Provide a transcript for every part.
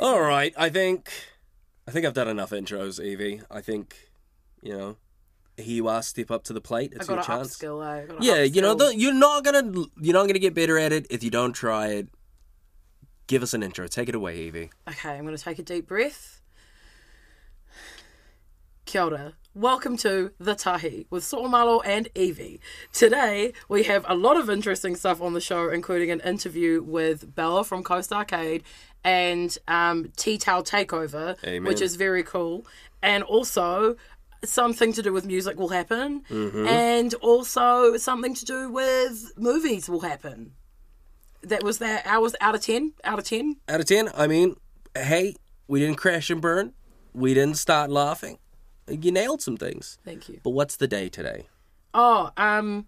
All right, I think I think I've done enough intros, Evie. I think you know. Here you are, step up to the plate. It's your chance. upskill. Yeah, you know, the, you're not gonna you're not gonna get better at it if you don't try it. Give us an intro. Take it away, Evie. Okay, I'm going to take a deep breath. Kia ora. Welcome to The Tahi with So'omalo and Evie. Today, we have a lot of interesting stuff on the show, including an interview with Bella from Coast Arcade and um, Tea Towel Takeover, Amen. which is very cool. And also, something to do with music will happen. And also, something to do with movies will happen. That was that. I was out of 10. Out of 10. Out of ten, I mean, hey, we didn't crash and burn. We didn't start laughing. You nailed some things. Thank you. But what's the day today? Oh, um,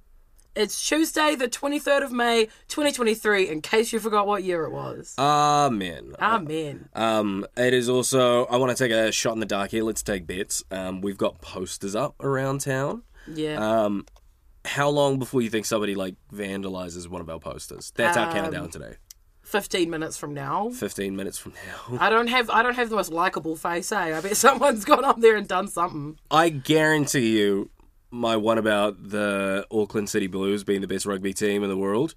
it's Tuesday, the 23rd of May, 2023, in case you forgot what year it was. Amen. Amen. Um, it is also. I want to take a shot in the dark here. Let's take bets. Um, we've got posters up around town. Yeah. Um, how long before you think somebody like vandalizes one of our posters? That's our Um, countdown today. 15 minutes from now. Fifteen minutes from now. I don't have I don't have the most likable face, eh? I bet someone's gone up there and done something. I guarantee you, my one about the Auckland City Blues being the best rugby team in the world.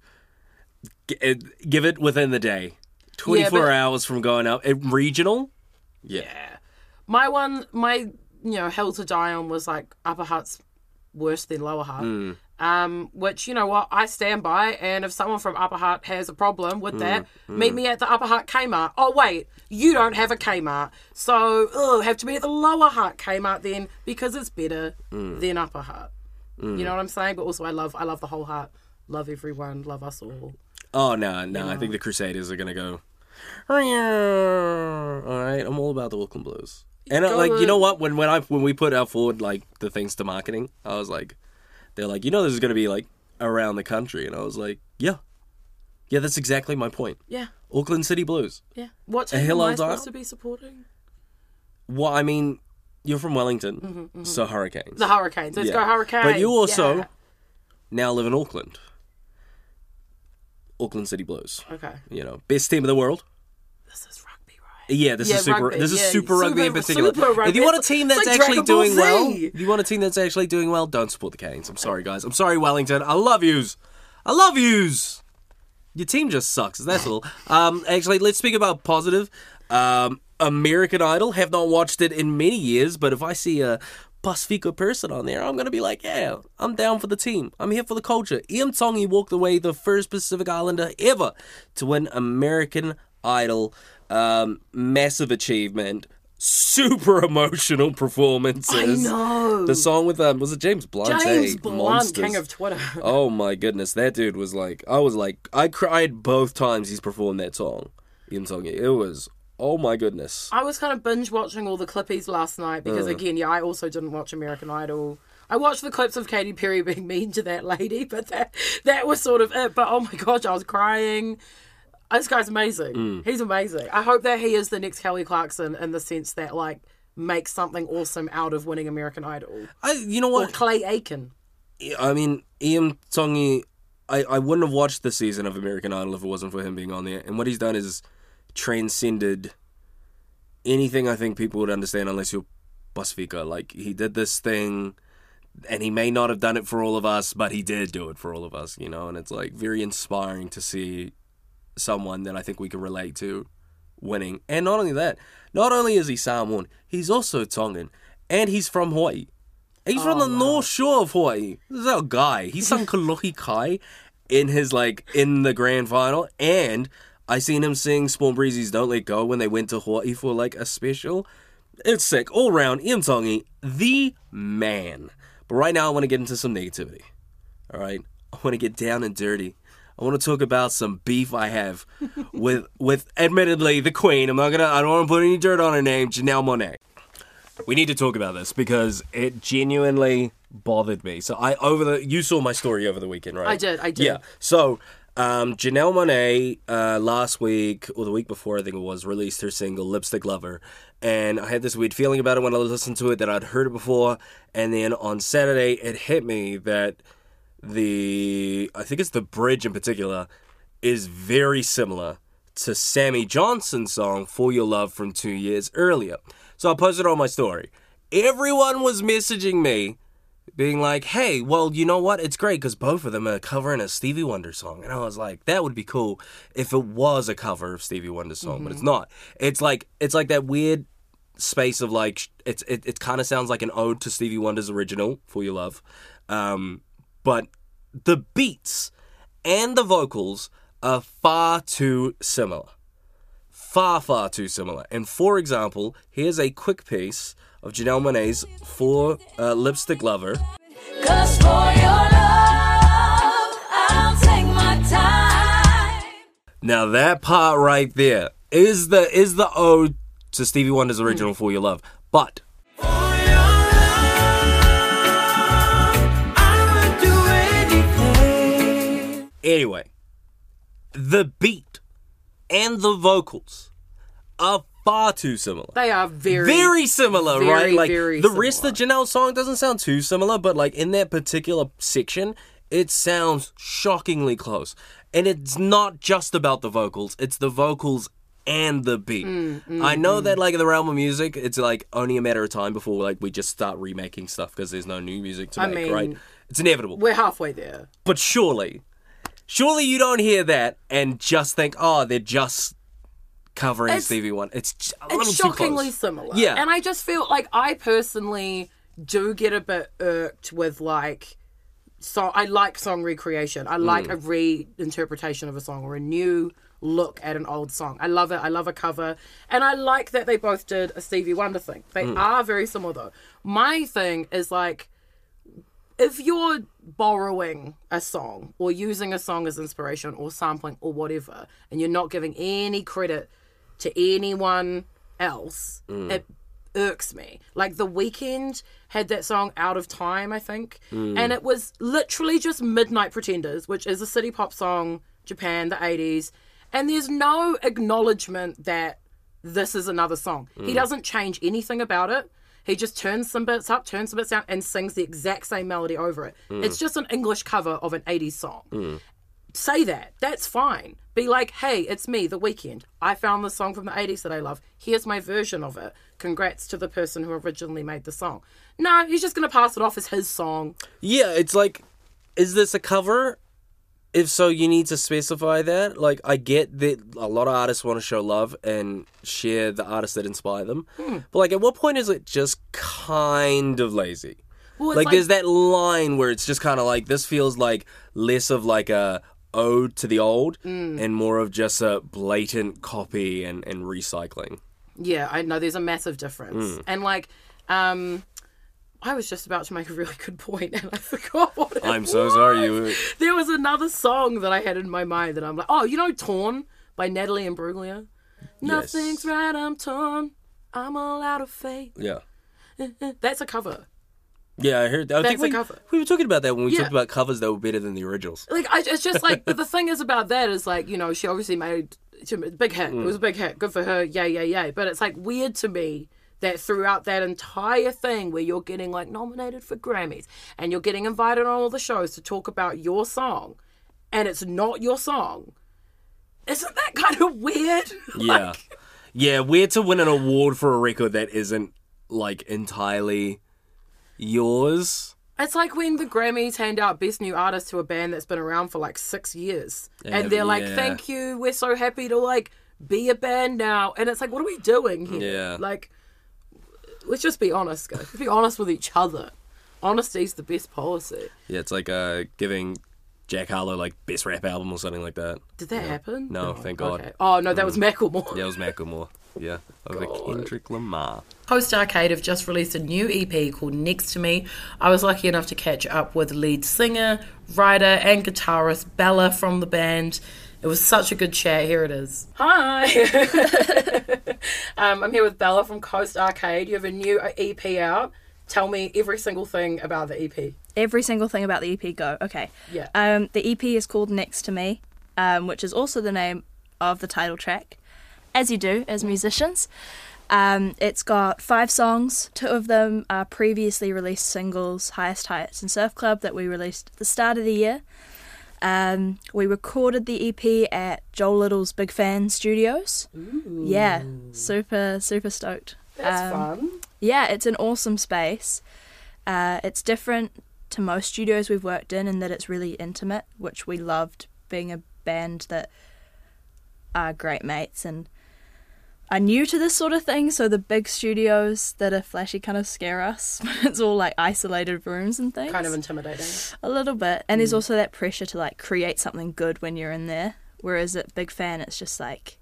g- Give it within the day, twenty four but- hours from going up. It, regional, yeah. Yeah. My one, my, you know, hill to die on was like Upper Hutt's worse than Lower Hutt. Hmm. Um, which, you know what, I stand by. And if someone from Upper Hutt has a problem with that, Hmm. meet me at the Upper Hutt Kmart. Oh, wait, you don't have a Kmart. So, ugh, have to be at the Lower Hutt Kmart then because it's better Hmm. than Upper Hutt. You know what I'm saying? But also, I love, I love the whole Hutt. Love everyone. Love us all. Oh no, no! I think the Crusaders are gonna go. All right, I'm all about the Auckland Blues. And uh, like, you know what? When when I when we put out forward like the things to marketing, I was like, they're like, you know, this is gonna be like around the country, and I was like, yeah, yeah, that's exactly my point. Yeah. Auckland City Blues. Yeah. What team am I supposed to be supporting? Well, I mean, you're from Wellington, so Hurricanes. Mm-hmm, The Hurricanes. Let's Yeah. go Hurricanes. But you also Yeah. now live in Auckland. Auckland City Blues. Okay. You know, best team in the world. This is? Yeah, this Yeah, is super. rugby, This is yeah, super rugby in particular. If you want a team that's like actually doing well, if you want a team that's actually doing well, don't support the Canes. I'm sorry, guys. I'm sorry, Wellington. I love yous. I love yous. Your team just sucks. That's all. Um, actually, let's speak about positive. Um, American Idol. Have not watched it in many years, but if I see a Pacifica person on there, I'm gonna be like, yeah, I'm down for the team. I'm here for the culture. Ian Tongi walked away the first Pacific Islander ever to win American Idol. Um, massive achievement. Super emotional performances. I know. The song with um, was it James Blunt? James eh? Blunt, Monsters. king of Twitter. Oh my goodness, that dude was like, I was like, I cried both times he's performed that song. Ian Tongi. It was, oh my goodness. I was kind of binge watching all the clippies last night because, again, yeah, I also didn't watch American Idol. I watched the clips of Katy Perry being mean to that lady, but that that was sort of it. But oh my gosh, I was crying. This guy's amazing. Mm. He's amazing. I hope that he is the next Kelly Clarkson in the sense that like makes something awesome out of winning American Idol I, you know or what? Clay Aiken. I mean, Ian Tongi, I, I wouldn't have watched the season of American Idol if it wasn't for him being on there. And what he's done is transcended anything I think people would understand unless you're Pacifica. Like, he did this thing, and he may not have done it for all of us, but he did do it for all of us, you know? And it's like very inspiring to see someone that I think we can relate to winning. And not only that, not only is he Samoan, he's also Tongan, and he's from Hawaii. He's from oh, the North Shore of Hawaii. This is our guy. He sung Kolohe Kai in his like in the grand final, and I seen him sing Spawnbreezie's "Don't Let Go" when they went to Hawaii for like a special. It's sick all round. Ian Tongi, the man. But right now, I want to get into some negativity. All right, I want to get down and dirty. I want to talk about some beef I have with with admittedly the queen. I'm not gonna. I don't want to put any dirt on her name, Janelle Monae. We need to talk about this because it genuinely bothered me. So I over the you saw my story over the weekend, right? I did, I did. Yeah. So um, Janelle Monae uh, last week or the week before, I think it was, released her single "Lipstick Lover," and I had this weird feeling about it when I listened to it that I'd heard it before, and then on Saturday it hit me that the I think it's the bridge in particular is very similar to Sammy Johnson's song For Your Love from two years earlier. So I posted on my story. Everyone was messaging me being like, hey, well, you know what? It's great because both of them are covering a Stevie Wonder song. And I was like, that would be cool if it was a cover of Stevie Wonder's song, but it's not. It's like it's like that weird space of like it's it, it kind of sounds like an ode to Stevie Wonder's original For Your Love. Um, but the beats and the vocals are far too similar. Far, far too similar. And for example, here's a quick piece of Janelle Monae's For uh, Lipstick Lover. Cause for your love, I'll take my time. Now that part right there is the is the ode to Stevie Wonder's original For Your Love. But anyway, the beat and the vocals are far too similar. They are very, very similar, very, right? Like very the rest of similar. Janelle's song doesn't sound too similar, but like in that particular section, it sounds shockingly close. And it's not just about the vocals; it's the vocals and the beat. Mm, I know that like in the realm of music, it's like only a matter of time before like we just start remaking stuff because there's no new music to I make, mean- right? It's inevitable. We're halfway there. But surely, surely you don't hear that and just think, oh, they're just covering It's- Stevie Wonder. It's a little It's shockingly similar. Yeah. And I just feel like I personally do get a bit irked with like so I like song recreation. I like mm. a reinterpretation of a song or a new look at an old song. I love it. I love a cover. And I like that they both did a Stevie Wonder thing. They mm. are very similar though. My thing is like if you're borrowing a song or using a song as inspiration or sampling or whatever, and you're not giving any credit to anyone else, mm. it irks me. Like The Weeknd had that song Out of Time, I think, mm. and it was literally just Midnight Pretenders, which is a city pop song, Japan, the 80s, and there's no acknowledgement that this is another song. He mm. doesn't change anything about it. He just turns some bits up, turns some bits down, and sings the exact same melody over it. Hmm. It's just an English cover of an 80s song. Hmm. Say that. That's fine. Be like, hey, it's me, The Weeknd. I found this song from the 80s that I love. Here's my version of it. Congrats to the person who originally made the song. No, he's just going to pass it off as his song. Yeah, it's like, is this a cover? If so, you need to specify that. Like, I get that a lot of artists want to show love and share the artists that inspire them. Hmm. But, like, at what point is it just kind of lazy? Well, like, like- there's that line where it's just kind of like, this feels like less of like a ode to the old Hmm. and more of just a blatant copy and, and recycling. Yeah, I know there's a massive difference. And like, um, I was just about to make a really good point and I forgot what it I'm so sorry. You were- There was another song that I had in my mind that I'm like, oh, you know, Torn by Natalie Imbruglia. Nothing's right, I'm torn. I'm all out of faith. Yeah. That's a cover. Yeah, I heard. I That's think a we, cover. we were talking about that when we Yeah. talked about covers that were better than the originals. Like, I, it's just like, but the thing is about that is like, you know, she obviously made a big hit. It was a big hit. Good for her. Yay, yay, yay. But it's like weird to me that throughout that entire thing where you're getting like nominated for Grammys and you're getting invited on all the shows to talk about your song and it's not your song. Isn't that kind of weird? Yeah. yeah, weird to win an award for a record that isn't like entirely yours. It's like when the Grammys hand out Best New Artist to a band that's been around for like six years. Yeah, and they're like, yeah. thank you, we're so happy to like be a band now. And it's like, what are we doing here? Yeah. Like, let's just be honest, guys. Let's be honest with each other. Honesty's the best policy. Yeah, it's like uh giving Jack Harlow like best rap album or something like that. Did that happen? No, thank God. Mm. Okay. Oh, no, that was Macklemore. Yeah, it was Macklemore. Yeah, over God. Kendrick Lamar. Coast Arcade have just released a new EP called Next to Me. I was lucky enough to catch up with lead singer, writer, and guitarist Bella from the band. It was such a good chat. Here it is. Hi. um, I'm here with Bella from Coast Arcade. You have a new EP out. Tell me every single thing about the EP. every single thing about the EP go. Okay. Yeah. Um, the EP is called Next to Me, um, which is also the name of the title track, as you do as musicians. Um, it's got five songs. Two of them are previously released singles, Highest Heights and Surf Club, that we released at the start of the year. Um, we recorded the EP at Joel Little's Big Fan Studios. Yeah, super super stoked. That's Um, fun. Yeah, it's an awesome space. Uh, it's different to most studios we've worked in in that it's really intimate, which we loved being a band that are great mates and are new to this sort of thing. So the big studios that are flashy kind of scare us. it's all like isolated rooms and things. Kind of intimidating. A little bit. And there's also that pressure to like create something good when you're in there. Whereas at Big Fan, it's just like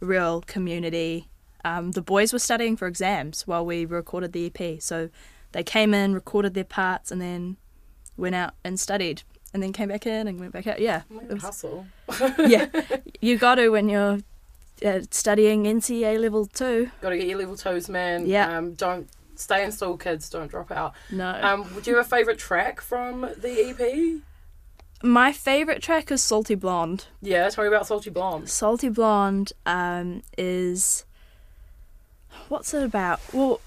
real community. Um, the boys were studying for exams while we recorded the EP. So they came in, recorded their parts, and then went out and studied. And then came back in and went back out. Yeah. It was- Hustle. yeah. You got to when you're uh, studying NCEA level two. Got to get your level twos, man. Yeah. Um, don't stay in school, kids. Don't drop out. No. Um, would you have a favourite track from the EP? My favourite track is Salty Blonde. Yeah, tell me about Salty Blonde. Salty Blonde um, is. What's it about? Well,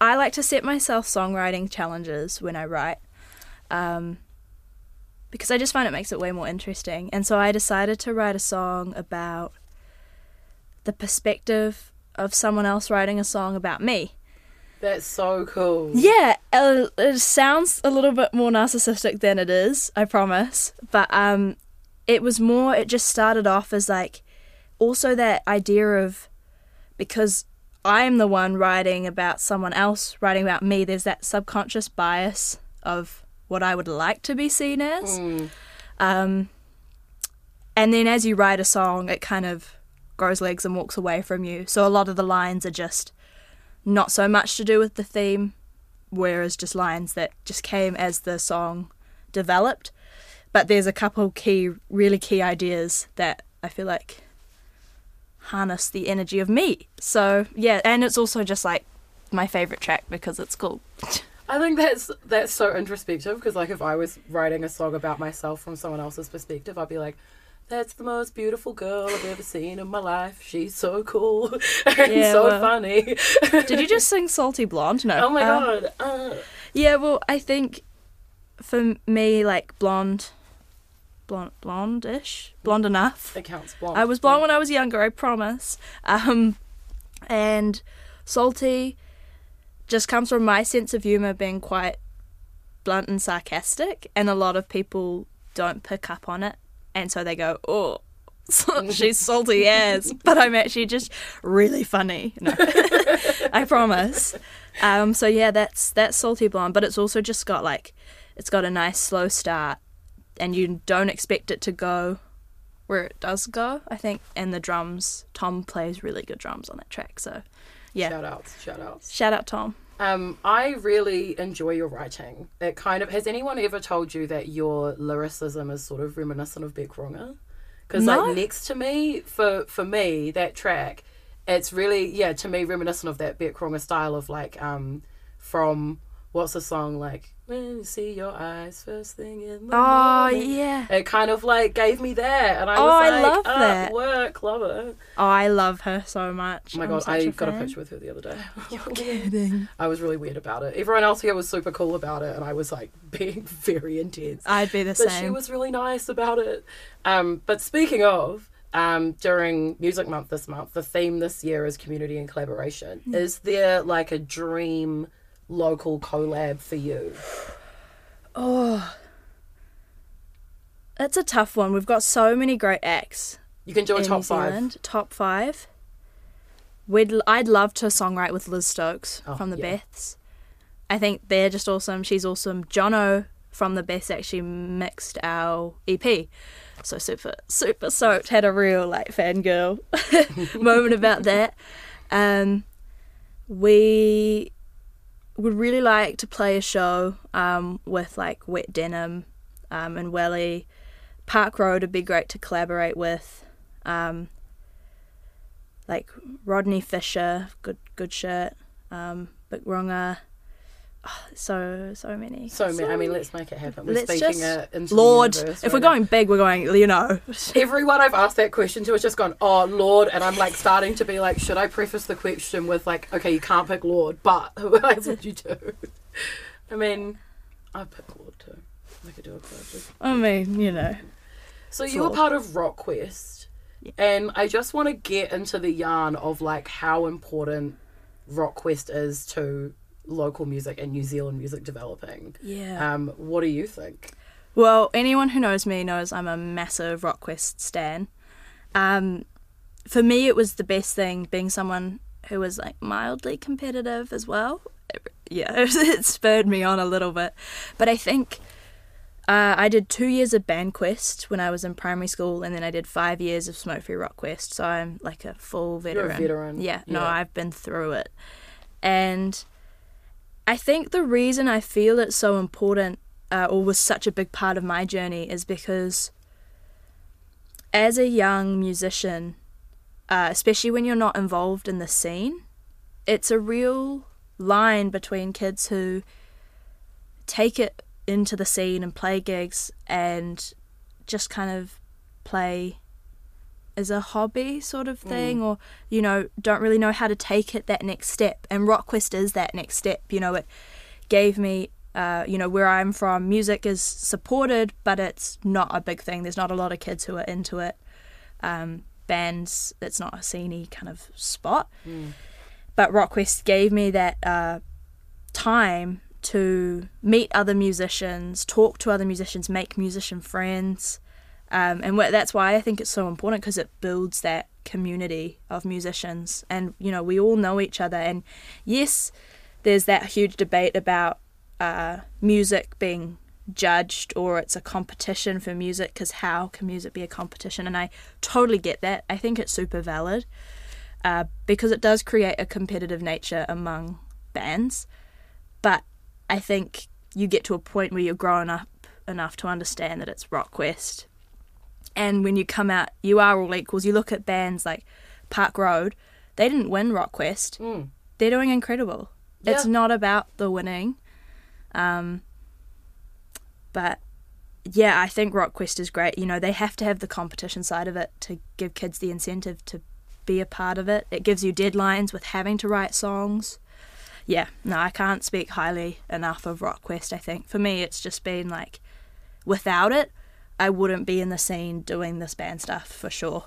I like to set myself songwriting challenges when I write um, because I just find it makes it way more interesting. And so I decided to write a song about the perspective of someone else writing a song about me. That's so cool. Yeah, uh, it sounds a little bit more narcissistic than it is, I promise. But um, it was more, it just started off as like also that idea of because I am the one writing about someone else writing about me, there's that subconscious bias of what I would like to be seen as. Um, and then as you write a song, it kind of grows legs and walks away from you. So a lot of the lines are just not so much to do with the theme, whereas just lines that just came as the song developed. But there's a couple key, really key ideas that I feel like harness the energy of me. So yeah, and it's also just like my favorite track because it's cool. I think that's that's so introspective because like if I was writing a song about myself from someone else's perspective, I'd be like, "That's the most beautiful girl I've ever seen in my life. She's so cool and Yeah, so well- funny." Did you just sing Salty Blonde? No. oh my Uh, god! Uh, Yeah, well, I think for me, like blonde, blonde, blonde-ish, blonde enough. it counts. Blonde. I was blonde when I was younger, I promise. Um, and salty just comes from my sense of humor being quite blunt and sarcastic, and a lot of people don't pick up on it, and so they go, "Oh, she's salty as," but I'm actually just really funny. No, I promise. Um, so yeah, that's that's salty blonde, but it's also just got like, it's got a nice slow start, and you don't expect it to go where it does go, I think. And the drums, Tom plays really good drums on that track. So, yeah. Shout outs, shout outs. Shout out, Tom. Um, I really enjoy your writing. It kind of has anyone ever told you that your lyricism is sort of reminiscent of Bic Runga? Because No. like next to me, for for me, that track, it's really yeah to me reminiscent of that Bic Runga style of like um from what's the song like when you see your eyes first thing in the Oh, morning. yeah. It kind of like gave me that, and I Oh, was I love "Ah, that." work, love it. Oh, I love her so much. Oh my I'm god, I a got a picture with her the other day. You're kidding. I was really weird about it. Everyone else here was super cool about it, and I was like being very intense. I'd be the but same. she was really nice about it. Um, but speaking of, um, during Music Month this month, the theme this year is community and collaboration. Is there like a dream local collab for you? Oh. It's a tough one. We've got so many great acts You can do a in top New five. Zealand. Top five. We'd, I'd love to songwrite with Liz Stokes Oh, from the yeah. Beths. I think they're just awesome. She's awesome. Jono from the Beths actually mixed our EP. So super, super soaked. Had a real like fangirl moment about that. Um, we would really like to play a show um, with like Wet Denim um, and Welly. Park Road would be great to collaborate with. Um, like Rodney Fisher, good good shirt. Um, Bic Runga. Oh, so so many. So, many. I mean, let's make it happen. We're Let's speaking just- Lorde, if right we're going big, we're going. You know. Everyone I've asked that question to has just gone, "Oh, Lorde," and I'm like starting to be like, should I preface the question with like, "Okay, you can't pick Lorde, but who else would you do?" I mean, I pick Lorde too. I could do a collab. I mean, you know. So you were part of rock RockQuest, and I just want to get into the yarn of like how important RockQuest is to local music and New Zealand music developing. Yeah. Um, what do you think? Well, anyone who knows me knows I'm a massive RockQuest stan. Um, for me, it was the best thing being someone who was like mildly competitive as well. Yeah, it spurred me on a little bit. But I think uh, I did two years of BandQuest when I was in primary school, and then I did five years of Smoke Free RockQuest. So I'm like a full You're veteran. a veteran. Yeah, no, I've been through it. And I think the reason I feel it's so important uh, or was such a big part of my journey is because as a young musician, uh, especially when you're not involved in the scene, it's a real line between kids who take it into the scene and play gigs and just kind of play as a hobby sort of thing or you know don't really know how to take it that next step. And rockquest is that next step you know it gave me uh, you know where i'm from. Music is supported but it's not a big thing. There's not a lot of kids who are into it. Um, bands it's not a sceney kind of spot. But rockquest gave me that uh, time to meet other musicians talk to other musicians make musician friends um, and wh- that's why I think it's so important because it builds that community of musicians, and you know we all know each other. And yes, there's that huge debate about uh, music being judged or it's a competition for music because how can music be a competition? And I totally get that. I think it's super valid uh, because it does create a competitive nature among bands. But I think you get to a point where you're grown up enough to understand that it's RockQuest and when you come out, you are all equals. You look at bands like Park Road, they didn't win RockQuest. They're doing incredible. It's not about the winning. Um, but yeah, I think RockQuest is great. You know, they have to have the competition side of it to give kids the incentive to be a part of it. It gives you deadlines with having to write songs. Yeah, no, I can't speak highly enough of RockQuest. I think for me, it's just been like, without it, I wouldn't be in the scene doing this band stuff for sure.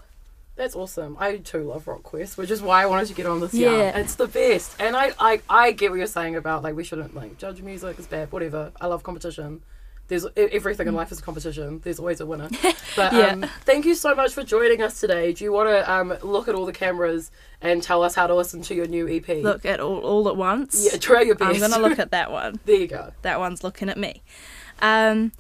That's awesome. I too love RockQuest, which is why I wanted to get on this. Yeah. it's the best. And I, I, I get what you're saying about like we shouldn't like judge music as bad, whatever. I love competition. There's everything in life is a competition. There's always a winner. But Yeah. um, thank you so much for joining us today. Do you want to um, look at all the cameras and tell us how to listen to your new EP? Look at all, all at once. yeah, try your best. I'm gonna look at that one. there you go. That one's looking at me. Um,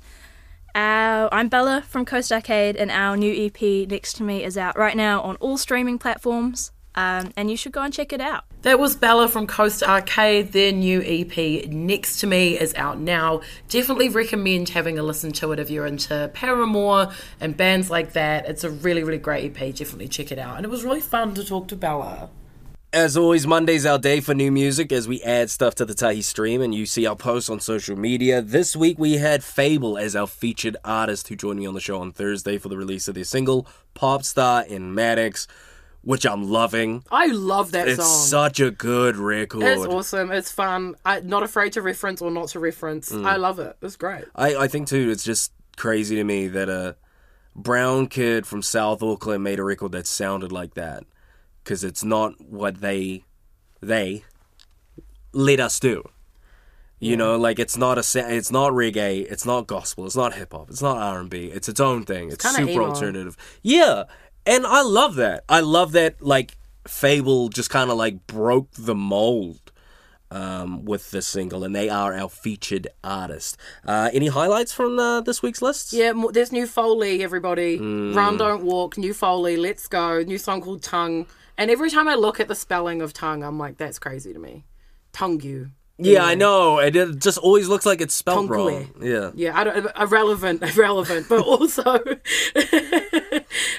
our, I'm Bella from Coast Arcade, and our new EP next to me is out right now on all streaming platforms. Um, and you should go and check it out. That was Bella from Coast Arcade. Their new EP, Next to Me, is out now. Definitely recommend having a listen to it if you're into Paramore and bands like that. It's a really, really great EP. Definitely check it out. And it was really fun to talk to Bella. As always, Monday's our day for new music as we add stuff to the Tahi stream and you see our posts on social media. This week we had Fable as our featured artist who joined me on the show on Thursday for the release of their single, Popstar in Maddox, which I'm loving. I love that It's song. such a good record. it's awesome. It's fun. I, not afraid to reference or not to reference. Mm. I love it. It's great. I, I think too, it's just crazy to me that a brown kid from South Auckland made a record that sounded like that. Because it's not what they they let us do. You know, like it's not a it's not reggae, it's not gospel, it's not hip hop, it's not R and B. It's its own thing. It's, kinda super emo. alternative. Yeah, and I love that. I love that. Like Fable just kind of like broke the mold um, with this single, and they are our featured artist. Uh, any highlights from uh, this week's list? Yeah, there's new Foley, everybody. Mm. Run, don't walk. New Foley. Let's go. New song called Tongue. And every time I look at the spelling of tongue, I'm like, that's crazy to me. Tongue you. Yeah, I know. It, it just always looks like it's spelled Tongue wrong. Yeah. Yeah, I don't, irrelevant, irrelevant, but also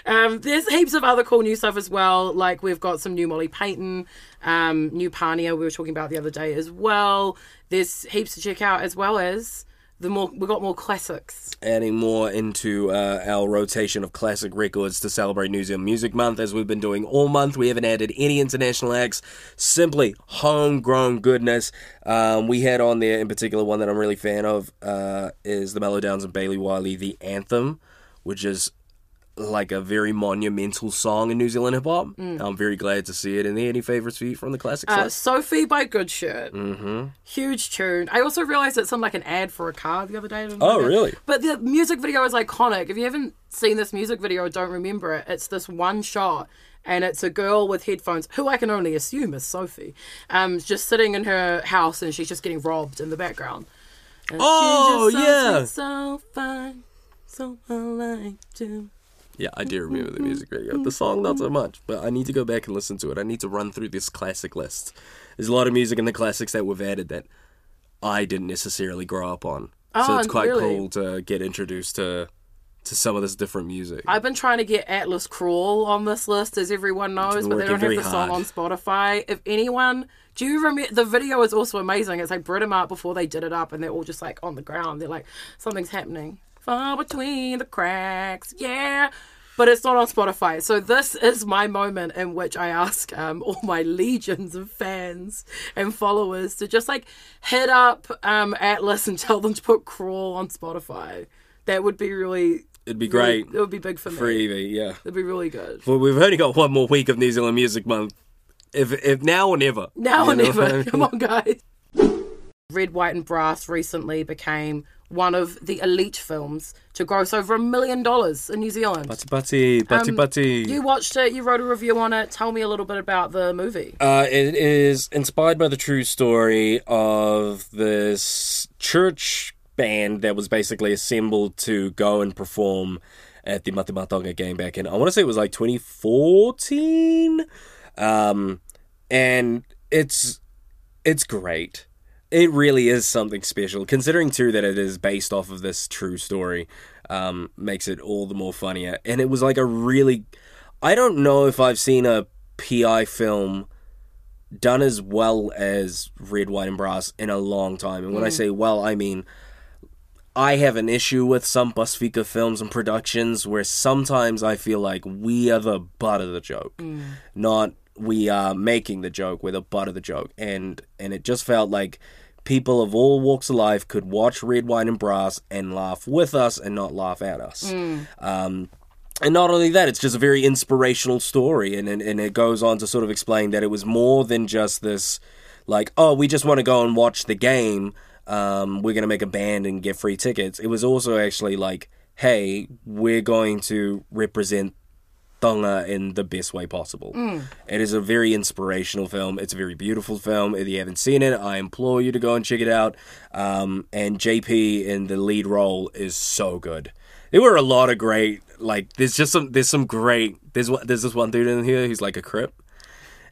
um, there's heaps of other cool new stuff as well. Like we've got some new Molly Payton, um, new Pania we were talking about the other day as well. There's heaps to check out as well as the more we got more classics. adding more into uh, our rotation of classic records to celebrate New Zealand Music Month, as we've been doing all month. We haven't added any international acts, simply homegrown goodness. Um, we had on there, in particular, one that I'm really fan of uh, is the Melodownz and Bailey Wiley, The Anthem, which is like a very monumental song in New Zealand hip hop. I'm very glad to see it. And there any favorites for you from the classics Uh. Sophie by Good Shirt. Mm-hmm. Huge tune. I also realized it's in like an ad for a car the other day. Oh, really? But the music video is iconic. If you haven't seen this music video or don't remember it, it's this one shot. And it's a girl with headphones, who I can only assume is Sophie, um, just sitting in her house and she's just getting robbed in the background. And she Oh, just yeah. So fine, so I like to. Yeah, I do remember the mm-hmm. music video. The song, not so much, but I need to go back and listen to it. I need to run through this classic list. There's a lot of music in the classics that we've added that I didn't necessarily grow up on. Oh, so Oh, it's quite really? cool to get introduced to to some of this different music. I've been trying to get Atlas Crawl on this list, as everyone knows, but they don't have the song hard. on Spotify. If anyone, do you remember? The video is also amazing. It's like Brit 'em up before they did it up, and they're all just like on the ground. They're like, something's happening. Far between the cracks, yeah. But it's not on Spotify. So this is my moment in which I ask um, all my legions of fans and followers to just like hit up um, Atlas and tell them to put Crawl on Spotify. That would be really It'd be really- great It would be big for me. for Evie, yeah. It'd be really good. Well, we've only got one more week of New Zealand Music Month. If if now or never. Now or what I never. mean? Come on, guys. Red, White, and Brass recently became one of the elite films to gross over a million dollars in New Zealand. Butty butty, butty Um, butty. You watched it, you wrote a review on it. Tell me a little bit about the movie. Uh, it is inspired by the true story of this church band that was basically assembled to go and perform at the Mate Ma'a Tonga game back in, I want to say it was like 2014. Um, and it's it's great. It really is something special, considering too that it is based off of this true story. Um, makes it all the more funnier, and it was like a really. I don't know if I've seen a PI film done as well as Red, White, and Brass in a long time. And when I say well, I mean I have an issue with some Pasifika films and productions where sometimes I feel like we are the butt of the joke, not we are making the joke. We're the butt of the joke, and and it just felt like people of all walks of life could watch Red, White, and Brass and laugh with us and not laugh at us. Um, and not only that, it's just a very inspirational story, and, and and it goes on to sort of explain that it was more than just this, like, oh, we just want to go and watch the game. Um, we're gonna make a band and get free tickets. It was also actually like, hey, we're going to represent Tonga in the best way possible. It is a very inspirational film. It's a very beautiful film. If you haven't seen it, I implore you to go and check it out. Um, and JP in the lead role is so good. There were a lot of great like. There's just some. There's some great. There's. There's this one dude in here who's like a crip,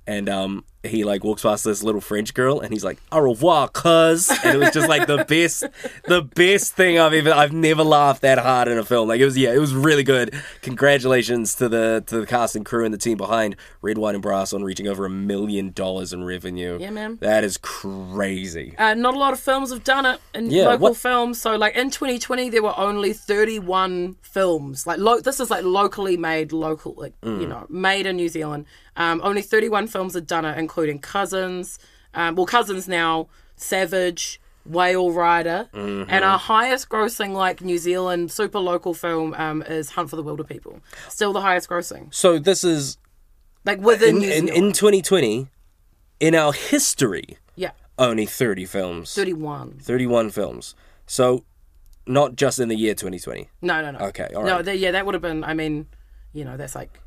and um, he like walks past this little French girl, and he's like, "Au revoir, cuz," and it was just like the best, the best thing I've ever. I've never laughed that hard in a film. Like it was, yeah, it was really good. Congratulations to the to the cast and crew and the team behind Red, White, and Brass on reaching over a million dollars in revenue. Yeah, man. that is crazy. Uh, not a lot of films have done it in Yeah, local what- films. So, like in 2020, there were only 31 films. Like, lo- this is like locally made, local, like Mm. you know, made in New Zealand. Um, only 31 films have done it, including Cousins. Um, well, Cousins now, Savage, Whale Rider, Mm-hmm. and our highest grossing like New Zealand super local film um, is Hunt for the Wilderpeople. Still the highest grossing, So this is like within in in, in 2020, in our history, yeah, only 30 films, 31. 31 films. So not just in the year 2020. No, no, no. Okay, all right. No, right. th- yeah, that would have been. I mean, you know, that's like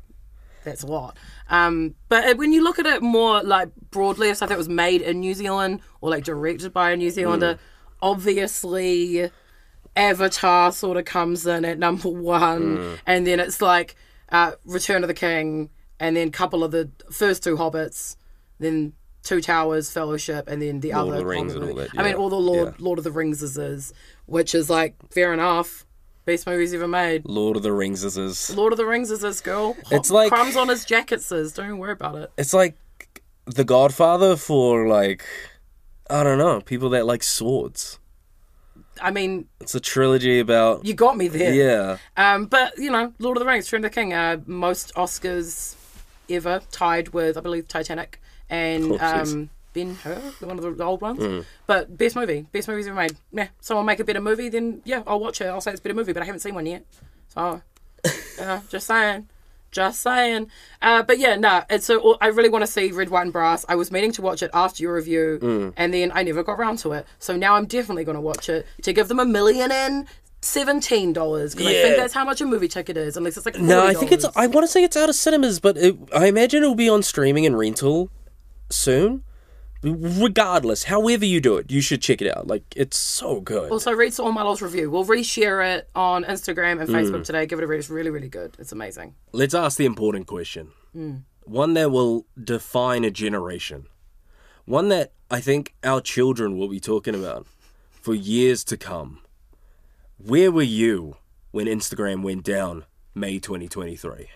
that's a lot. Um, but uh, when you look at it more like broadly, if something was made in New Zealand or like directed by a New Zealander, Mm. obviously Avatar sort of comes in at number one, Mm. and then it's like uh, Return of the King, and then a couple of the first two Hobbits, then Two Towers, Fellowship, and then the Lord of other. the Rings and all that, I mean, all the Lord Yeah. Lord of the Rings is, is, which is like fair enough. Best movies ever made. Lord of the Rings is his. Lord of the Rings is his girl. It's like- crumbs on his jacket says, "Don't worry about it." it's like The Godfather for like I don't know people that like swords. I mean, It's a trilogy about. you got me there. Yeah. Um, but you know, Lord of the Rings, Return of the King, uh, most Oscars ever, tied with I believe Titanic and Oh, um, Ben Hur, one of the old ones. Hmm. But best movie, best movies ever made. Yeah, someone make a better movie, then yeah, I'll watch it. I'll say it's a better movie, but I haven't seen one yet. So, yeah, uh, just saying. Just saying. Uh, but yeah, no, it's so I really want to see Red, White, and Brass. I was meaning to watch it after your review, hmm. and then I never got round to it. So now I'm definitely going to watch it to give them a million in seventeen dollars because I think that's how much a movie ticket is, unless it's like $40. No, I think it's. I want to say it's out of cinemas, but it, I imagine it'll be on streaming and rental soon. Regardless, however you do it, you should check it out. Like it's so good. Also, read So'omalo's review. We'll reshare it on Instagram and Mm. Facebook today. Give it a read. It's really, really good. It's amazing. Let's ask the important question. One that will define a generation. One that I think our children will be talking about for years to come. Where were you when Instagram went down May 2023?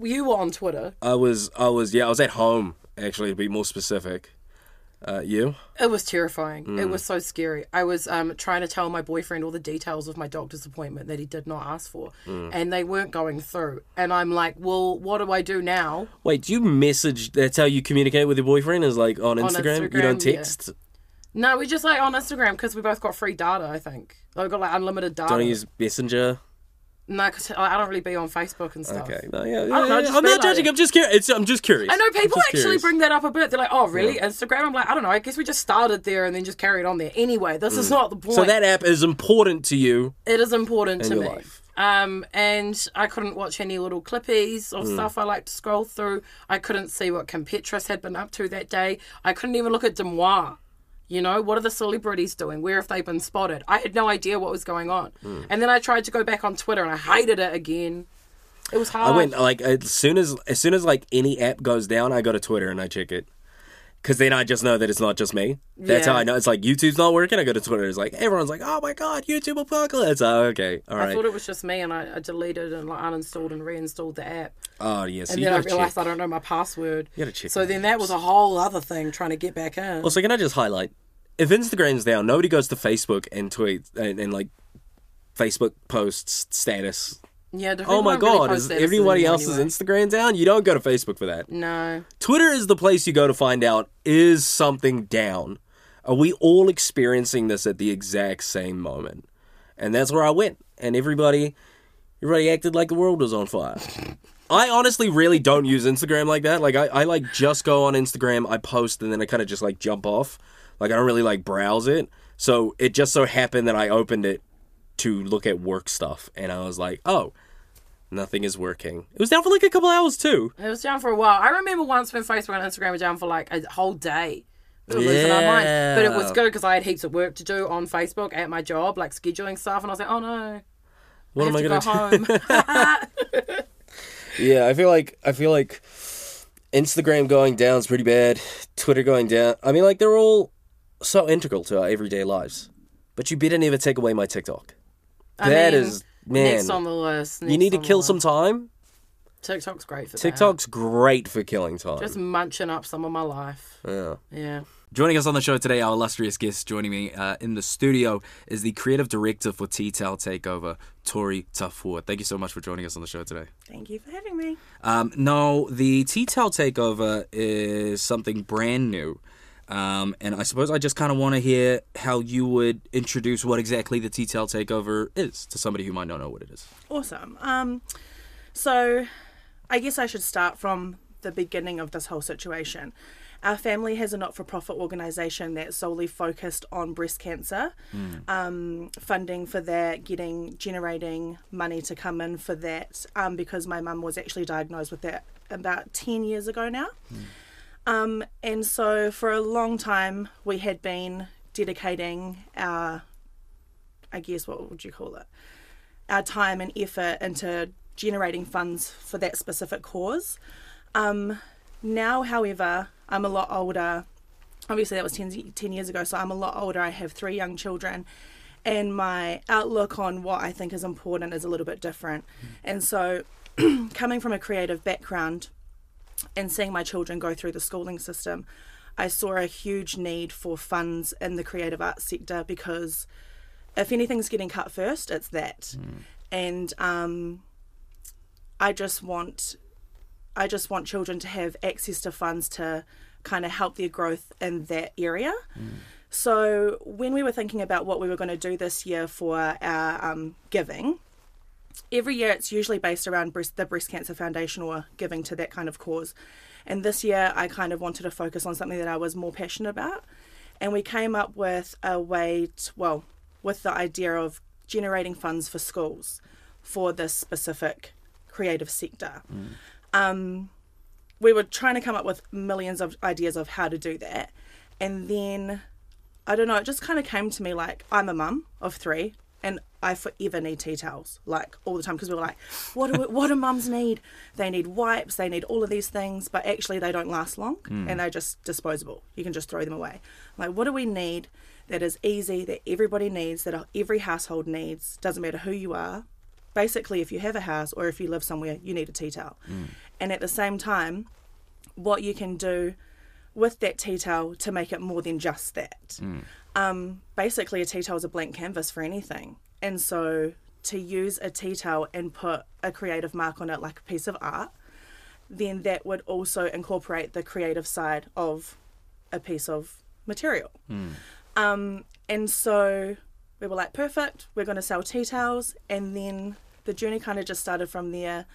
You were on Twitter. I was I was yeah, I was at home actually to be more specific. Uh, you? It was terrifying. Mm. It was so scary. I was um, trying to tell my boyfriend all the details of my doctor's appointment that he did not ask for, Mm. and they weren't going through. And I'm like, well, what do I do now? Wait, do you message? That's how you communicate with your boyfriend? Is like on Instagram? you don't Instagram, yeah. text? No, we just like on Instagram because we both got free data. I think I got like unlimited data. Don't use Messenger? No, because I don't really be on Facebook and stuff. Okay, no, yeah, don't know, yeah, just I'm not like judging. it. I'm just curious. I'm just curious. I know people actually curious. bring that up a bit. They're like, "Oh, really? Instagram?" I'm like, I don't know. I guess we just started there and then just carried on there. Anyway, this is not the point. Mm. So that app is important to you. it is important to me. life. Um, and I couldn't watch any little clippies Mm. of stuff I like to scroll through. I couldn't see what Kim Petras had been up to that day. I couldn't even look at Demois. You know, what are the celebrities doing? Where have they been spotted? I had no idea what was going on. Mm. And then I tried to go back on Twitter and I hated it again. It was hard. I went like as soon as as soon as like any app goes down, I go to Twitter and I check it. Cause then I just know that it's not just me. That's Yeah. how I know it's like YouTube's not working. I go to Twitter. It's like everyone's like, "Oh my god, YouTube apocalypse!" Oh, okay, all right. I thought it was just me, and I, I deleted and like uninstalled and reinstalled the app. oh yes, And you then I realized check. I don't know my password. You gotta check So then that was a whole other thing trying to get back in. Also, can I just highlight if Instagram's down, nobody goes to Facebook and tweets and, and like Facebook posts status. yeah. the Oh my don't really god, is everybody else's anyway. Instagram down? You don't go to Facebook for that. No. Twitter is the place you go to find out is something down. Are we all experiencing this at the exact same moment? And that's where I went. And everybody everybody acted like the world was on fire. I honestly really don't use Instagram like that. Like I, I like just go on Instagram, I post and then I kinda just like jump off. Like I don't really like browse it. So it just so happened that I opened it to look at work stuff and I was like, oh, nothing is working. It was down for like a couple hours too. It was down for a while. I remember once when Facebook and Instagram were down for like a whole day. We were losing our minds. But it was good because I had heaps of work to do on Facebook at my job, like scheduling stuff. And I was like, oh no. What I am have I to gonna go do? home. Yeah, I feel like I feel like Instagram going down is pretty bad. Twitter going down. I mean, like they're all so integral to our everyday lives. But you better never take away my TikTok. I That mean, is man. Next on the list. you next need to on the kill list. some time. TikTok's great for that. TikTok's great for killing time. Just munching up some of my life. yeah. Yeah. Joining us on the show today, our illustrious guest joining me uh, in the studio is the creative director for Tea Towel Takeover, Tori Tafua. Thank you so much for joining us on the show today. Thank you for having me. Um, no, the Tea Towel Takeover is something brand new. Um, and I suppose I just kind of want to hear how you would introduce what exactly the Tea Towel Takeover is to somebody who might not know what it is. Awesome. Um, so, I guess I should start from the beginning of this whole situation. Our family has a not for profit organisation that's solely focused on breast cancer, um, funding for that, getting, generating money to come in for that, um, because my mum was actually diagnosed with that about 10 years ago now. Um, and so, for a long time, we had been dedicating our, I guess, what would you call it? our time and effort into generating funds for that specific cause. Um, now, however, I'm a lot older. Obviously, that was 10, 10 years ago, so I'm a lot older. I have three young children, and my outlook on what I think is important is a little bit different. And so, coming from a creative background and seeing my children go through the schooling system, I saw a huge need for funds in the creative arts sector because if anything's getting cut first, it's that. And um, I just want I just want children to have access to funds to kind of help their growth in that area. So when we were thinking about what we were going to do this year for our um, giving, every year it's usually based around breast, the Breast Cancer Foundation or giving to that kind of cause. And this year I kind of wanted to focus on something that I was more passionate about. And we came up with a way, to, well, with the idea of generating funds for schools for this specific creative sector. Um, we were trying to come up with millions of ideas of how to do that. And then, I don't know, it just kind of came to me like, I'm a mum of three I forever need tea towels, like all the time, because we were like, what do, we, what do mums need? They need wipes, they need all of these things, but actually they don't last long hmm. and they're just disposable. You can just throw them away. Like, what do we need that is easy, that everybody needs, that every household needs, doesn't matter who you are, basically if you have a house or if you live somewhere you need a tea towel. Hmm. And at the same time what you can do with that tea towel to make it more than just that. Hmm. Um, basically a tea towel is a blank canvas for anything and so to use a tea towel and put a creative mark on it like a piece of art then that would also incorporate the creative side of a piece of material um, and so we were like, perfect, we're going to sell tea towels. And then the journey kind of just started from there.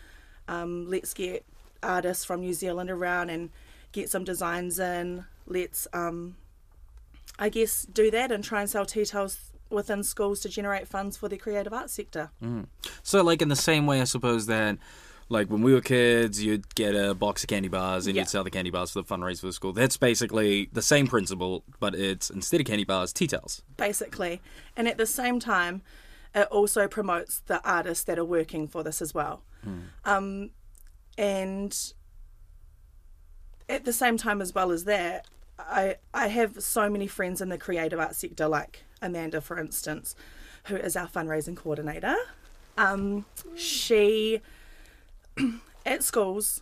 Um, let's get artists from New Zealand around and get some designs in. Let's, um, I guess, do that and try and sell tea towels within schools to generate funds for the creative arts sector. So, like in the same way, I suppose that, like when we were kids, you'd get a box of candy bars and Yeah. you'd sell the candy bars for the fundraiser for the school. That's basically the same principle, but it's instead of candy bars, tea towels. basically. And at the same time, it also promotes the artists that are working for this as well. Um, and at the same time, as well as that, I I have so many friends in the creative arts sector, like Amanda, for instance, who is our fundraising coordinator. Um, she at schools,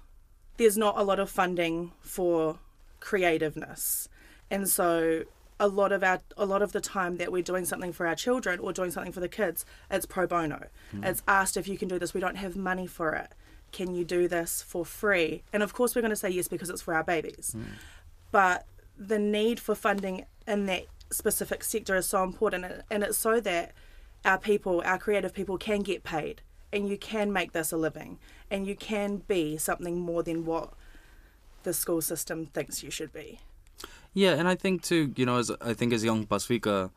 there's not a lot of funding for creativeness, and so a lot of our a lot of the time that we're doing something for our children or doing something for the kids, it's pro bono. It's asked if you can do this. We don't have money for it. Can you do this for free? And of course, we're going to say yes because it's for our babies. But the need for funding in that specific sector is so important, and- it's so that our people, our creative people, can get paid, and you can make this a living, and you can be something more than what the school system thinks you should be. Yeah, and I think too, you know, as I think as young Pasifika,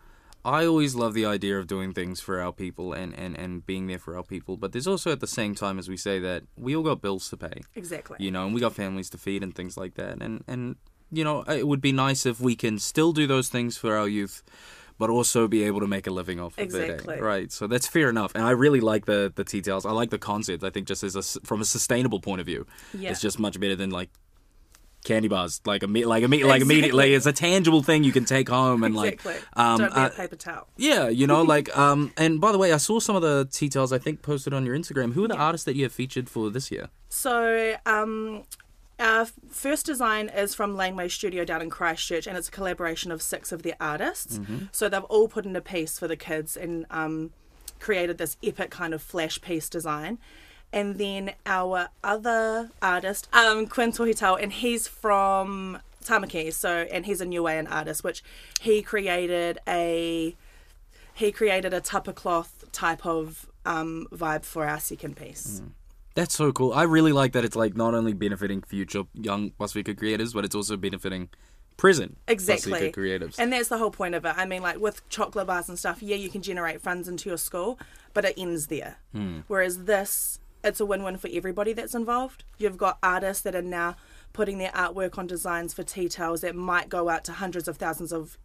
I always love the idea of doing things for our people and, and, and being there for our people. But there's also at the same time as we say that we all got bills to pay, Exactly. you know, and we got families to feed and things like that. And and you know, it would be nice if we can still do those things for our youth, but also be able to make a living off of it. Exactly. eh? Right. So that's fair enough. And I really like the the details. I like the concept. I think just as a from a sustainable point of view, Yeah. it's just much better than like candy bars like imme- like imme- like immediately Exactly. it's a tangible thing you can take home and like exactly. um Don't be uh, a paper towel. yeah you know like um and by the way i saw some of the details i think posted on your instagram who are the artists that you have featured for this year So, um, our first design is from Laneway Studio down in Christchurch, and it's a collaboration of six of their artists. So they've all put in a piece for the kids and um, created this epic kind of flash piece design. And then our other artist, um, Quinn Tohitau, and he's from Tamaki, so and he's a Niuean artist, which he created a he created a tapa cloth type of um, vibe for our second piece. That's so cool i really like that it's like not only benefiting future young Pasifika creators but it's also benefiting prison Exactly. Creatives And that's the whole point of it. I mean, like with chocolate bars and stuff, yeah, you can generate funds into your school, but it ends there. Hmm. Whereas this, it's a win win for everybody that's involved. You've got artists that are now putting their artwork on designs for tea towels that might go out to hundreds of thousands of,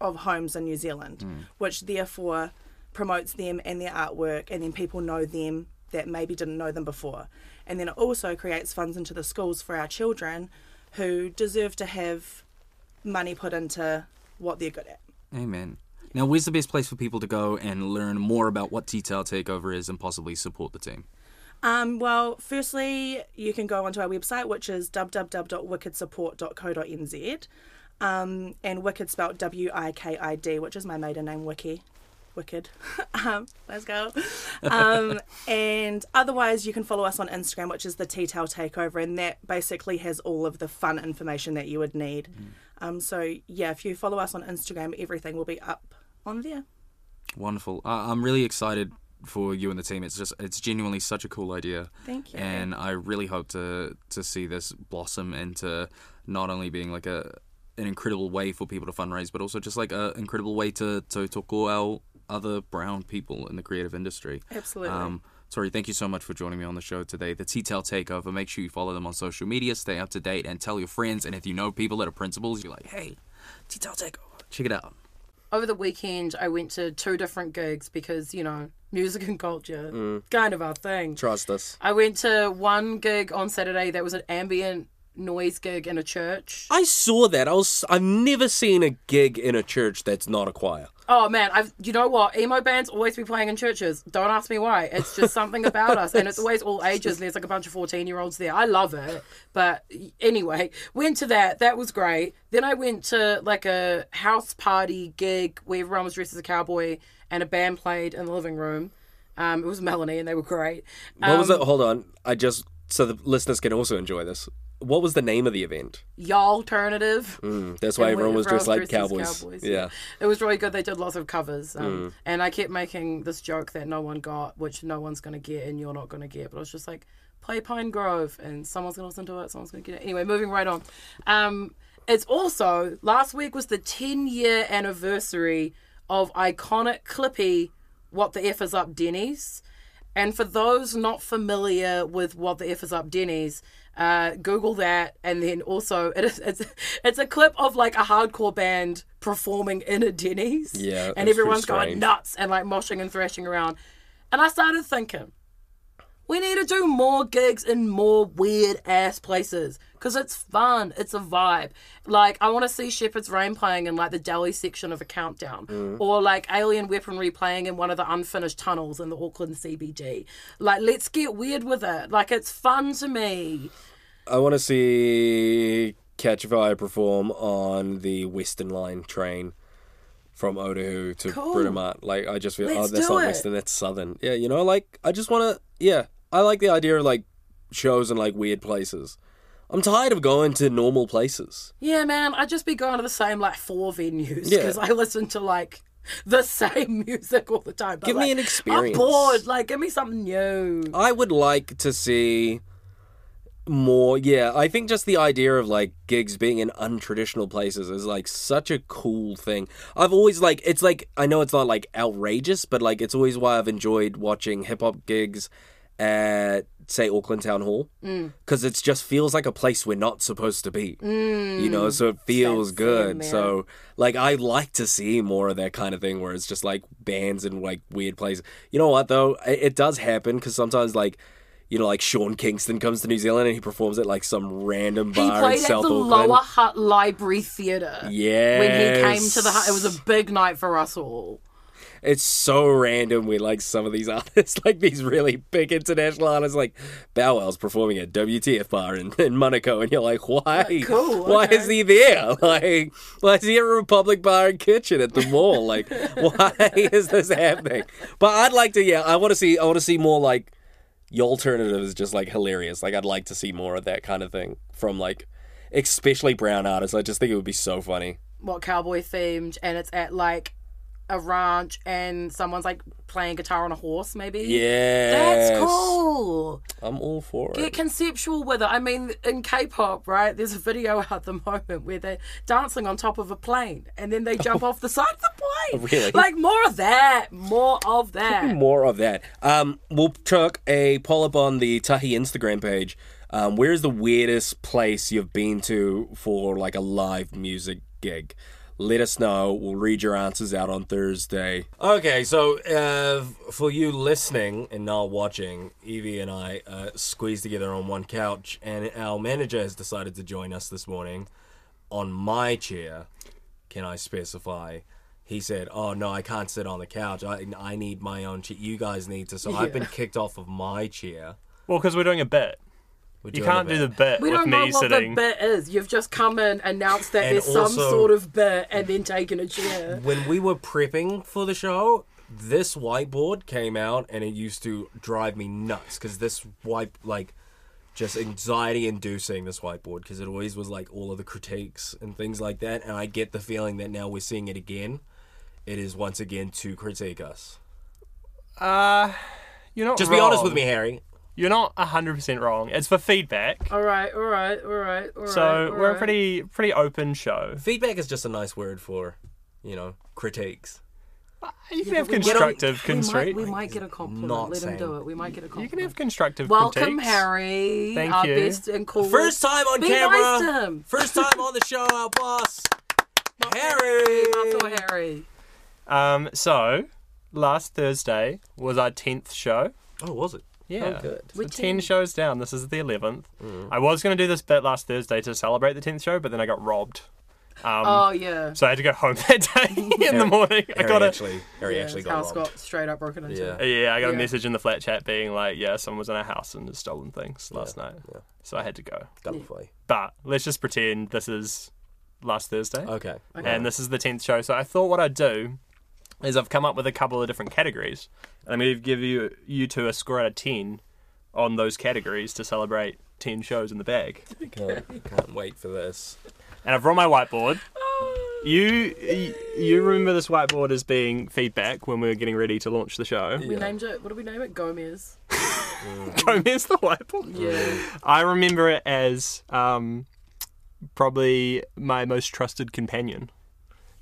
of homes in New Zealand, hmm. which therefore promotes them and their artwork, and then people know them that maybe didn't know them before. And then it also creates funds into the schools for our children who deserve to have money put into what they're good at. amen now where's the best place for people to go and learn more about what Tea Towel Takeover is and possibly support the team Um, well, firstly, you can go onto our website, which is www.wikidsupport.co.nz. Um, and Wicked spelled W I K I D, which is my maiden name, Wiki. Wicked. um, let's go. Um, and otherwise, you can follow us on Instagram, which is the Tea Towel Takeover, and that basically has all of the fun information that you would need. Um, so, yeah, if you follow us on Instagram, everything will be up on there. Wonderful. Uh, I'm really excited for you and the team. It's just it's genuinely such a cool idea. Thank you. And I really hope to to see this blossom into not only being like a an incredible way for people to fundraise, but also just like an incredible way to to talk our other brown people in the creative industry. Absolutely. Um, sorry, thank you so much for joining me on the show today. The Tea Towel Takeover. Make sure you follow them on social media, stay up to date, and tell your friends. And if you know people that are principals, you're like, hey, Tea Towel Takeover, check it out. over the weekend I went to two different gigs because, you know, music and culture, kind of our thing. Trust us. I went to one gig on Saturday that was an ambient noise gig in a church. I saw that. I was. I've never seen a gig in a church that's not a choir. Oh man, I've you know what? Emo bands always be playing in churches. Don't ask me why. It's just something about us, and it's always all ages. And there's like a bunch of fourteen year olds there. I love it. But anyway, went to that. That was great. Then I went to like a house party gig where everyone was dressed as a cowboy, and a band played in the living room. Um, it was Melanie, and they were great. What was Um, it? Hold on. I just so the listeners can also enjoy this. What was the name of the event? Y'all alternative. Mm, that's why And everyone was dressed like cowboys. dressed Yeah. It was really good. They did lots of covers. Um, Mm. And I kept making this joke that no one got, which no one's going to get and you're not going to get. But I was just like, play Pinegrove and someone's going to listen to it, someone's going to get it. Anyway, moving right on. Um, it's also, last week was the 10 year anniversary of iconic Clippy, What the F is Up Denny's. And for those not familiar with what the F is up Denny's, uh, Google that, and then also it is, it's it's a clip of like a hardcore band performing in a Denny's. Yeah, and everyone's going nuts and like moshing and thrashing around. And I started thinking, we need to do more gigs in more weird ass places because it's fun. It's a vibe. Like I want to see Shepherds Reign playing in like the deli section of a countdown, Mm. or like Alien Weaponry playing in one of the unfinished tunnels in the Auckland CBD. Like let's get weird with it. Like it's fun to me. I want to see Catchfire perform on the Western Line train from Otahuhu to Cool. Britomart. Like, I just feel, oh, Let's that's not it. Western, that's Southern. Yeah, you know, like, I just want to, yeah, I like the idea of, like, shows in, like, weird places. I'm tired of going to normal places. Yeah, man. I'd just be going to the same like four venues Yeah. because I listen to like the same music all the time. But, Give me an experience. I'm bored. Like, give me something new. I would like to see more yeah i think just the idea of like gigs being in untraditional places is like such a cool thing. I've always like it's like i know it's not like outrageous but like it's always why i've enjoyed watching hip-hop gigs at say auckland town hall Mm. because it just feels like a place we're not supposed to be. You know so it feels That's good. So like i like to see more of that kind of thing where it's just like bands in like weird places. You know what though? It, it does happen because sometimes like you know, like Sean Kingston comes to New Zealand and he performs at like some random He bar in played at South the Auckland. Lower Hutt Library Theatre. Yeah, When he came to the Hutt, it was a big night for us all. It's so random with like some of these artists, like these really big international artists, like Bow Wow's performing at WTF Bar in, in Monaco, and you're like, why? cool, Why okay. is he there? Like, why is he at a Republic Bar and Kitchen at the mall? Like, why is this happening? But I'd like to, yeah, I want to see, I want to see more like your alternative is just like hilarious. Like, I'd like to see more of that kind of thing from like, especially brown artists. I just think it would be so funny. What cowboy themed, and it's at like a ranch, and someone's like playing guitar on a horse, maybe. Yeah, That's cool. I'm all for it. Get conceptual with it. I mean, in K-pop, right? There's a video out at the moment where they're dancing on top of a plane, and then they jump off the side of the plane. Really? Like more of that. More of that. more of that. Um, we'll chuck a poll up on the Tahi Instagram page. Um, where is the weirdest place you've been to for like a live music gig? Let us know. We'll read your answers out on Thursday. Okay, so uh, for you listening and not watching, Evie and I uh, squeezed together on one couch, and our manager has decided to join us this morning on my chair. Can I specify? He said, "Oh no, I can't sit on the couch. I I need my own chair. You guys need to." So I've been kicked off of my chair. Well, because we're doing a bit. We're You can't do the bit. bit We with don't know me what sitting. the bit is. You've just come in, announced that And there's some also- sort of bit, and then taken a chair. When we were prepping for the show, this whiteboard came out and it used to drive me nuts because this white like just anxiety inducing this whiteboard because it always was like all of the critiques and things like that and i get the feeling that now we're seeing it again it is once again to critique us Uh, you're not just be honest wrong. with me harry You're not 100% wrong. It's for feedback. All right, all right, all right, all right. So all we're a pretty pretty open show. feedback is just a nice word for you know critiques You can Yeah, have but we- constructive we might, construct. we might get a compliment. Not Let him saying- do it. We might get a compliment. You can have constructive Welcome, critiques. Harry. Thank our you. best and coolest. first time on Be camera nice to him. first time on the show our boss harry Muscle Harry. Um, so last Thursday was our tenth show. oh was it Yeah, Oh, good. So We're ten shows down. This is the eleventh. Mm. I was going to do this bit last Thursday to celebrate the tenth show, but then I got robbed. Um, Oh yeah. So I had to go home that day in the morning. I harry got a actually harry yeah, actually his got house robbed got straight up broken into. Yeah. yeah, I got a message in the flat chat being like, "Yeah, someone was in our house and has stolen things last night." yeah. So I had to go. Double play. But let's just pretend this is last Thursday. Okay. and this is the 10th show. So I thought what I'd do is I've come up with a couple of different categories. And I'm going to give you you two a score out of 10 on those categories to celebrate 10 shows in the bag. Can't, can't wait for this. And I've brought my whiteboard. You you- you remember this whiteboard as being feedback when we were getting ready to launch the show. We named it. What do we name it? Gomez. Gomez the whiteboard. Yeah. I remember it as um, probably my most trusted companion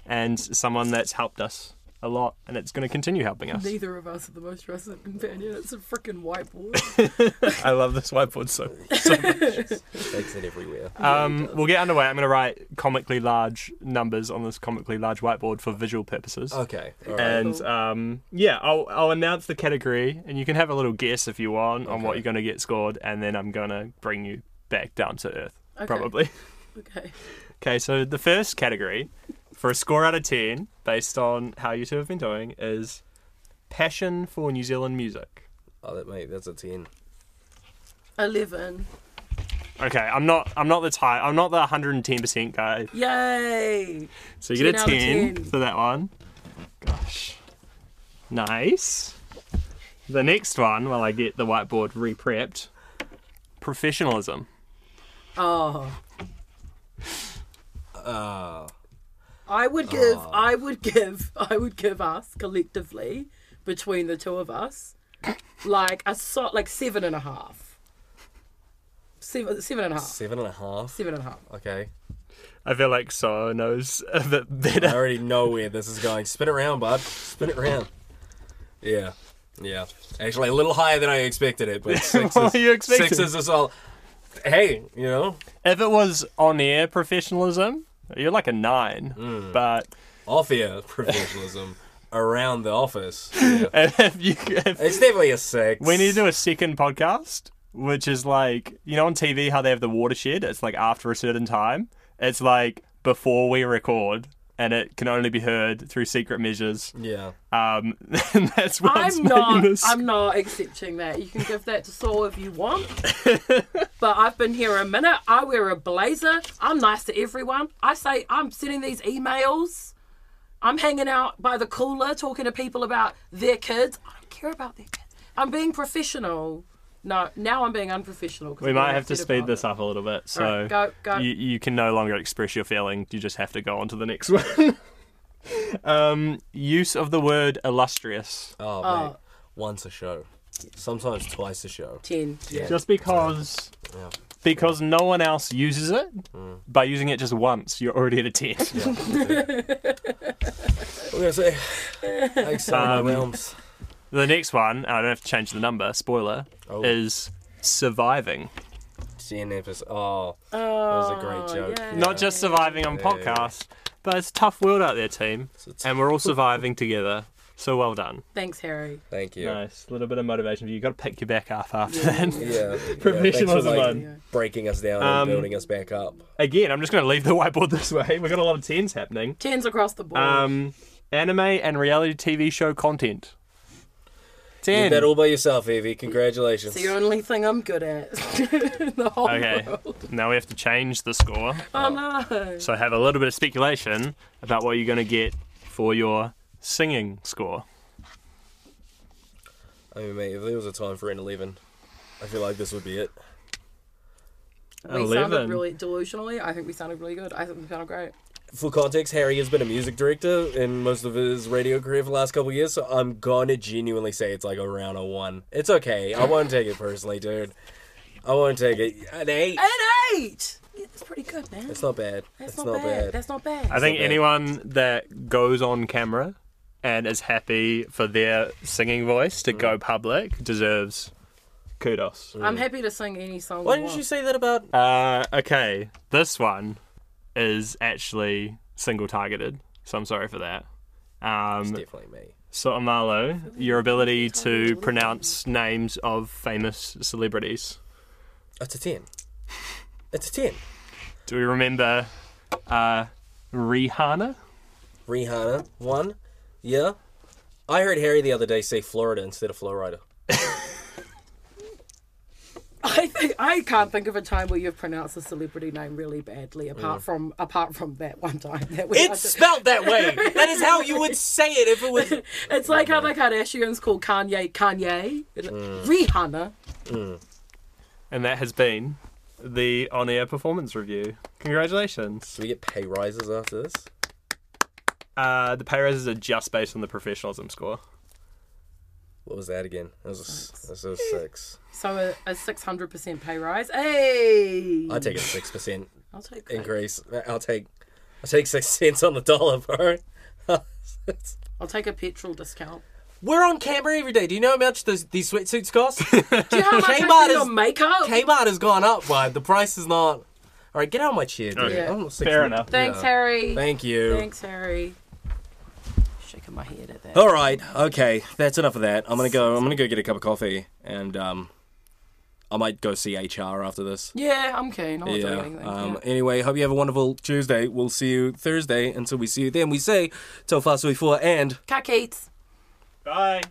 and someone that's helped us a lot and it's going to continue helping us. Neither of us are the most trusted companion. It's a freaking whiteboard. I love this whiteboard so, so much. Takes it everywhere. Um, we'll get underway. I'm going to write comically large numbers on this comically large whiteboard for visual purposes. Okay. All right. And um, yeah, I'll, I'll announce the category, and you can have a little guess if you want on what you're going to get scored, and then I'm going to bring you back down to earth, Okay. probably. okay. Okay, so the first category for a score out of 10, based on how you two have been doing, is passion for New Zealand music. oh, that mate, that's a ten. Eleven. Okay, I'm not I'm not the type I'm not the 110% guy. Yay! So you get a 10 out 10, 10. for that one. Gosh. Nice. The next one, while I get the whiteboard re-prepped, professionalism. Oh. Uh, I would give, I would give, I would give us collectively between the two of us, like a so, like seven and a half. Seven, seven and a half. seven and a half. Seven and a half. Okay. I feel like So knows a bit better. I already know where this is going. Spin it around, bud. Spin it around. Yeah. Yeah. Actually, a little higher than I expected it, but six What is, were you expecting? six is as well. Hey, you know, If it was on-air professionalism, you're like a 9. Mm. But off air professionalism around the office. Yeah. if you if, It's definitely a six. we need to do a second podcast, which is like you know on TV how they have the watershed. It's like after a certain time. It's like before we record, and it can only be heard through secret measures. Yeah. Um, and that's what's I'm not. this. I'm not accepting that. You can give that to Saul if you want. but I've been here a minute. I wear a blazer. I'm nice to everyone. I say I'm sending these emails. I'm hanging out by the cooler talking to people about their kids. I don't care about their kids. I'm being professional. No, now I'm being unprofessional. we might have to speed this up a little bit. So Alright, go- go. You, you can no longer express your feeling. You just have to go on to the next one. um, use of the word illustrious. Oh, Oh. mate. Once a show. Sometimes twice a show. Ten. Yeah. Just because Yeah. because no one else uses it, Mm. by using it just once, you're already at a 10. We're gonna say, like Selena Um, Williams. The next one, and I don't have to change the number, spoiler, Oh. is surviving. Ten episodes. Oh, that was a great joke. Yeah. Not just surviving on Yeah, yeah, yeah. podcast, but it's a tough world out there, team. it's- And we're all surviving together. So well done. Thanks, Harry. thank you. Nice. A little bit of motivation for you. You've got to pick your back up after that. Yeah. Professionalism yeah, thanks for, like, breaking us down Um, and building us back up. Again, I'm just going to leave the whiteboard this way. We've got a lot of 10s happening. Tens across the board. Um, anime and reality TV show content. You 10. did that all by yourself, Evie. Congratulations. it's the only thing I'm good at in the whole Okay. world. Now we have to change the score. Oh no. So have a little bit of speculation about what you're going to get for your singing score. I mean, mate, if there was a time for an 11, I feel like this would be it. We sounded really delusionally. I think we sounded really good. I think we sounded great. For context, Harry has been a music director in most of his radio career for the last couple of years, so I'm gonna genuinely say it's like around a one. It's okay. I won't take it personally, dude. I won't take it. An eight. An eight. Yeah, that's pretty good, man. It's not bad. That's it's not, bad. That's not bad. I think bad. anyone that goes on camera and is happy for their singing voice to go public deserves kudos. I'm happy to sing any song. Why didn't you say that about? Uh, okay, this one is actually single targeted, so I'm sorry for that. It's Um, definitely me. So'omalo, your ability to pronounce names of famous celebrities. It's a ten. It's a ten. Do we remember uh, Rihanna? Rihanna one. Yeah. I heard Harry the other day say Florida instead of Florida. I think I can't think of a time where you've pronounced a celebrity name really badly, apart mm. from apart from that one time that we. It's spelled that way. that is how you would say it if it was. It's like how mm. the Kardashians call Kanye Kanye, mm. Rihanna. And that has been the on-air performance review. Congratulations. Do we get pay rises after this? Uh, the pay raises are just based on the professionalism score. What was that again? That was a, s- that was a six. So a six hundred percent pay rise. Hey, I take a six percent I'll take that. increase. I'll take. I'll take six cents on the dollar, bro. I'll take a petrol discount. We're on camera every day. Do you know how much those, these sweatsuits cost? Do you know how much I Kmart is- on makeup? Kmart has gone up, but the price is not. All right, get out of my chair, dude. Oh, okay. I'm not six Fair enough. Thanks, Yeah. Harry. Thank you. Thanks, Harry. Shaking my head at that. All right, okay, that's enough of that. I'm gonna go. I'm gonna go get a cup of coffee, and um, I might go see HR after this. Yeah, I'm keen. I'm yeah. doing anything. Um. yeah. Anyway, hope you have a wonderful Tuesday. We'll see you Thursday. Until we see you then, we say, "Till fast before," and Cat Keats. Bye.